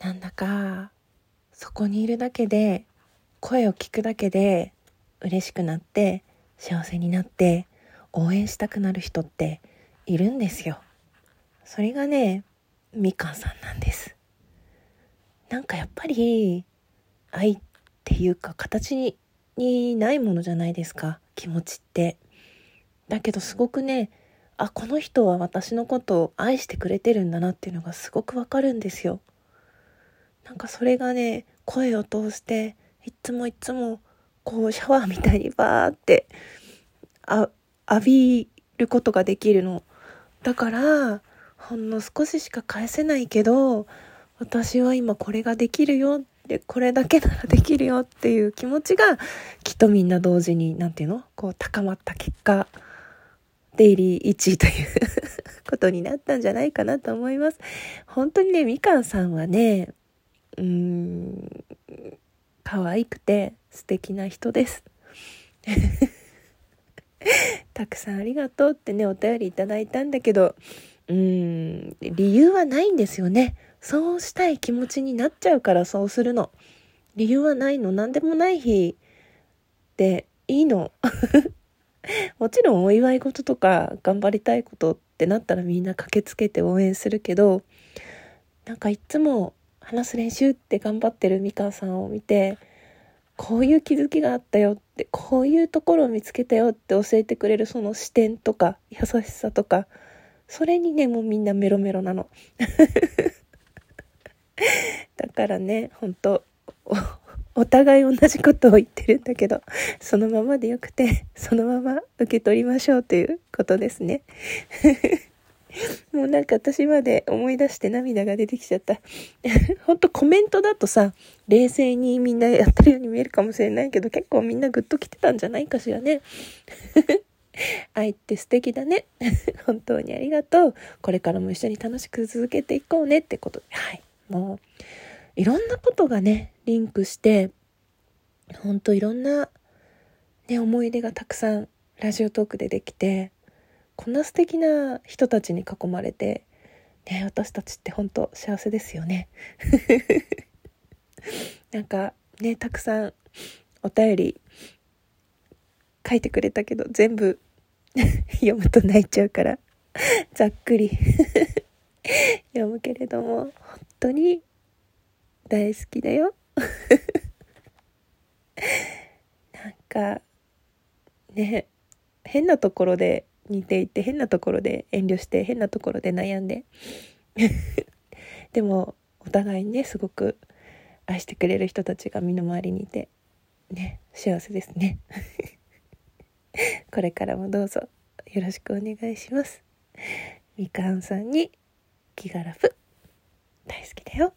なんだかそこにいるだけで声を聞くだけで嬉しくなって幸せになって応援したくなる人っているんですよ。それがねみかんさんなんです。なんかやっぱり愛っていうか形にないものじゃないですか気持ちって。だけどすごくねあこの人は私のことを愛してくれてるんだなっていうのがすごくわかるんですよ。なんかそれがね声を通していつもいつもこうシャワーみたいにバーってあ浴びることができるのだからほんの少ししか返せないけど私は今これができるよってこれだけならできるよっていう気持ちがきっとみんな同時に何て言うの？こう高まった結果デイリー1位という ことになったんじゃないかなと思います。本当にねみかんさんはねうーん可愛くて素敵な人です。たくさんありがとうってねお便りいただいたんだけどうーん理由はないんですよね。そうしたい気持ちになっちゃうからそうするの。理由はないの。何でもない日でいいの。もちろんお祝い事とか頑張りたいことってなったらみんな駆けつけて応援するけど、なんかいつも話す練習って頑張ってる美川さんを見て、こういう気づきがあったよって、こういうところを見つけたよって教えてくれるその視点とか優しさとか、それにね、もうみんなメロメロなの。だからね、ほんと、お互い同じことを言ってるんだけど、そのままでよくて、そのまま受け取りましょうということですね。もうなんか私まで思い出して涙が出てきちゃった。ほんとコメントだとさ、冷静にみんなやってるように見えるかもしれないけど、結構みんなグッと来てたんじゃないかしらね。愛って素敵だね。本当にありがとう。これからも一緒に楽しく続けていこうねってことで。はい。もう、いろんなことがね、リンクして、ほんといろんな、ね、思い出がたくさんラジオトークでできて、こんな素敵な人たちに囲まれて、ね、私たちって本当幸せですよね。なんかね、たくさんお便り書いてくれたけど、全部 読むと泣いちゃうから、ざっくり 読むけれども、本当に大好きだよ。なんか、ね、変なところで似ていて、変なところで遠慮して、変なところで悩んで。でも、お互いにね、すごく愛してくれる人たちが身の回りにいて、ね、幸せですね。これからもどうぞよろしくお願いします。みかんさんに気がラブ大好きだよ。